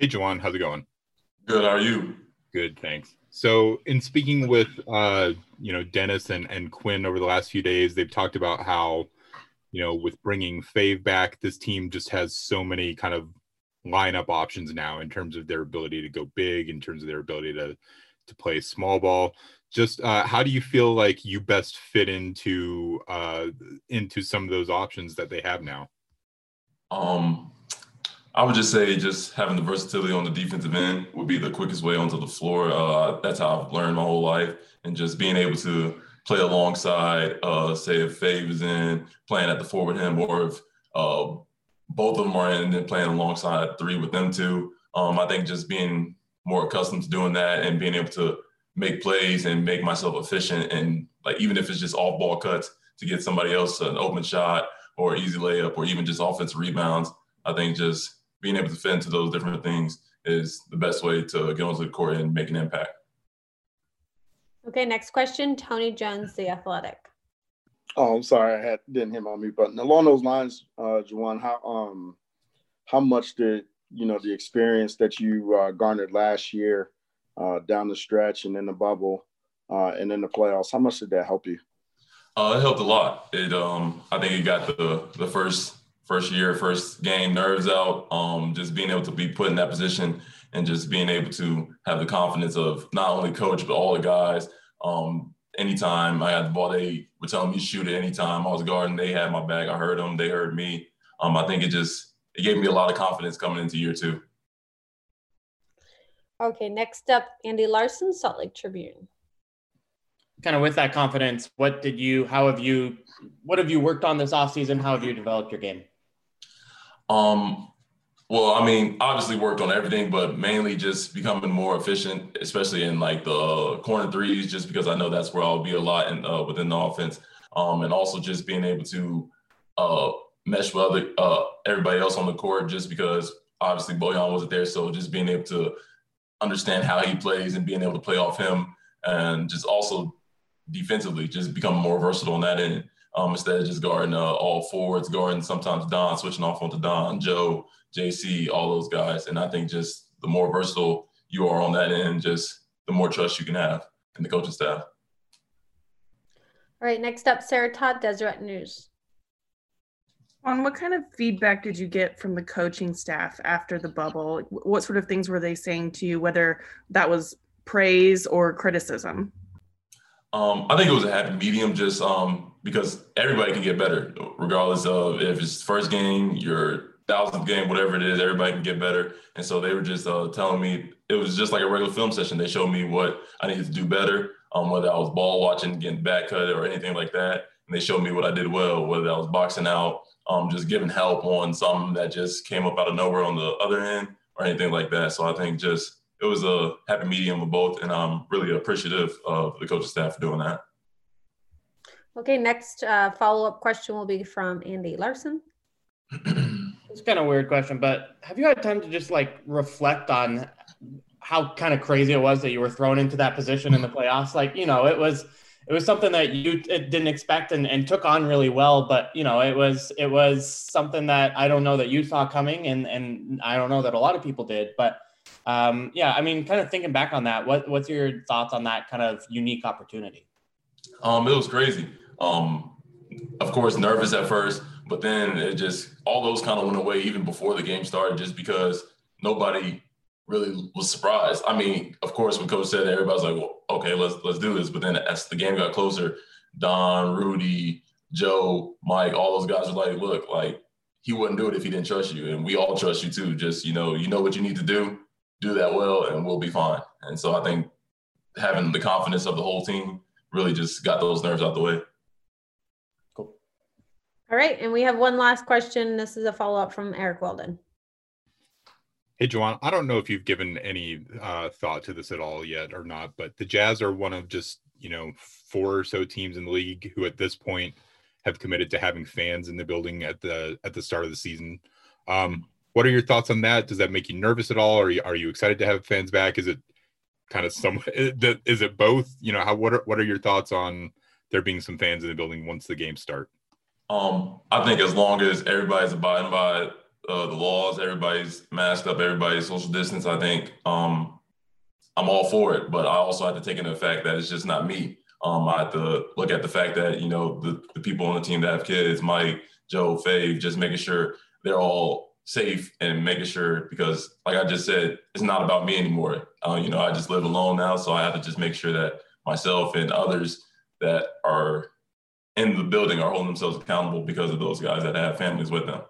Hey, Juwan, how's it going? Good. How are you? Good, thanks. So, in speaking with uh, you know Dennis and and Quin over the last few days, they've talked about how you know with bringing Fave back, this team just has so many kind of lineup options now in terms of their ability to go big, in terms of their ability to to play small ball. Just uh, how do you feel like you best fit into uh, into some of those options that they have now? Um, I would just say just having the versatility on the defensive end would be the quickest way onto the floor. Uh, that's how I've learned my whole life, and just being able to play alongside, uh, say if Fave is in playing at the four with him, or if uh, both of them are in and then playing alongside three with them too. Um, I think just being more accustomed to doing that and being able to make plays and make myself efficient, and like even if it's just off ball cuts to get somebody else an open shot or easy layup or even just offensive rebounds. I think just being able to fit into those different things is the best way to get onto the court and make an impact. Okay, next question, Tony Jones, The Athletic. Oh, I'm sorry, I had didn't hit my mute button. Along those lines, uh, Juwan, how um how much did you know the experience that you uh, garnered last year uh, down the stretch and in the bubble uh, and in the playoffs? How much did that help you? Uh, it helped a lot. It um I think it got the the first first year, first game, nerves out. Um, just being able to be put in that position and just being able to have the confidence of not only coach but all the guys. Um, anytime I had the ball, they were telling me to shoot it. Anytime I was guarding, they had my back. I heard them, they heard me. Um, I think it just it gave me a lot of confidence coming into year two. Okay, next up, Andy Larsen, Salt Lake Tribune. Kind of with that confidence, what did you, how have you, what have you worked on this offseason? How have you developed your game? Um, well, I mean, obviously worked on everything, but mainly just becoming more efficient, especially in like the corner threes, just because I know that's where I'll be a lot in, uh, within the offense. Um, and also just being able to uh, mesh with other uh, everybody else on the court, just because obviously Bojan wasn't there, so just being able to understand how he plays and being able to play off him, and just also defensively, just become more versatile on that end um, instead of just guarding uh, all forwards, guarding sometimes Don, switching off onto Don, Joe, JC, all those guys. And I think just the more versatile you are on that end, just the more trust you can have in the coaching staff. All right, next up, Sarah Todd, Deseret News. On what kind of feedback did you get from the coaching staff after the bubble? What sort of things were they saying to you, whether that was praise or criticism? Um, I think it was a happy medium, just um, because everybody can get better, regardless of if it's first game, your thousandth game, whatever it is, everybody can get better. And so they were just uh, telling me it was just like a regular film session. They showed me what I needed to do better, um, whether I was ball watching, getting back cut, or anything like that. And they showed me what I did well, whether I was boxing out, um, just giving help on something that just came up out of nowhere on the other end, or anything like that. So I think just it was a happy medium of both, and I'm really appreciative of the coaching staff for doing that. Okay, next uh, follow up question will be from Andy Larsen. it's kind of a weird question, but have you had time to just like reflect on how kind of crazy it was that you were thrown into that position in the playoffs? Like, you know, it was it was something that you didn't expect and, and took on really well, but you know, it was it was something that I don't know that you saw coming, and and I don't know that a lot of people did, but um, yeah, I mean, kind of thinking back on that, what what's your thoughts on that kind of unique opportunity? Um, it was crazy. Um, of course, nervous at first, but then it just all those kind of went away even before the game started, just because nobody really was surprised. I mean, of course, when coach said that, everybody's like, "Well, okay, let's let's do this." But then as the game got closer, Don, Rudy, Joe, Mike, all those guys were like, "Look, like he wouldn't do it if he didn't trust you, and we all trust you too. Just you know, you know what you need to do, do that well, and we'll be fine." And so I think having the confidence of the whole team really just got those nerves out the way. Cool. All right, and we have one last question. This is a follow up from Eric Walden. Hey, Juwan, I don't know if you've given any uh, thought to this at all yet or not, but the Jazz are one of just, you know, four or so teams in the league who at this point have committed to having fans in the building at the at the start of the season. Um, what are your thoughts on that? Does that make you nervous at all? Or are you, are you excited to have fans back? Is it kind of some, is it both? You know, how, what are, what are your thoughts on there being some fans in the building once the games start? Um, I think as long as everybody's abiding by uh, the laws, everybody's masked up, everybody's social distance, I think um, I'm all for it. But I also have to take into the fact that it's just not me. Um, I have to look at the fact that, you know, the, the people on the team that have kids, Mike, Joe, Fave, just making sure they're all safe and making sure because like I just said, it's not about me anymore. Uh, you know, I just live alone now. So I have to just make sure that myself and others that are in the building are holding themselves accountable because of those guys that have families with them.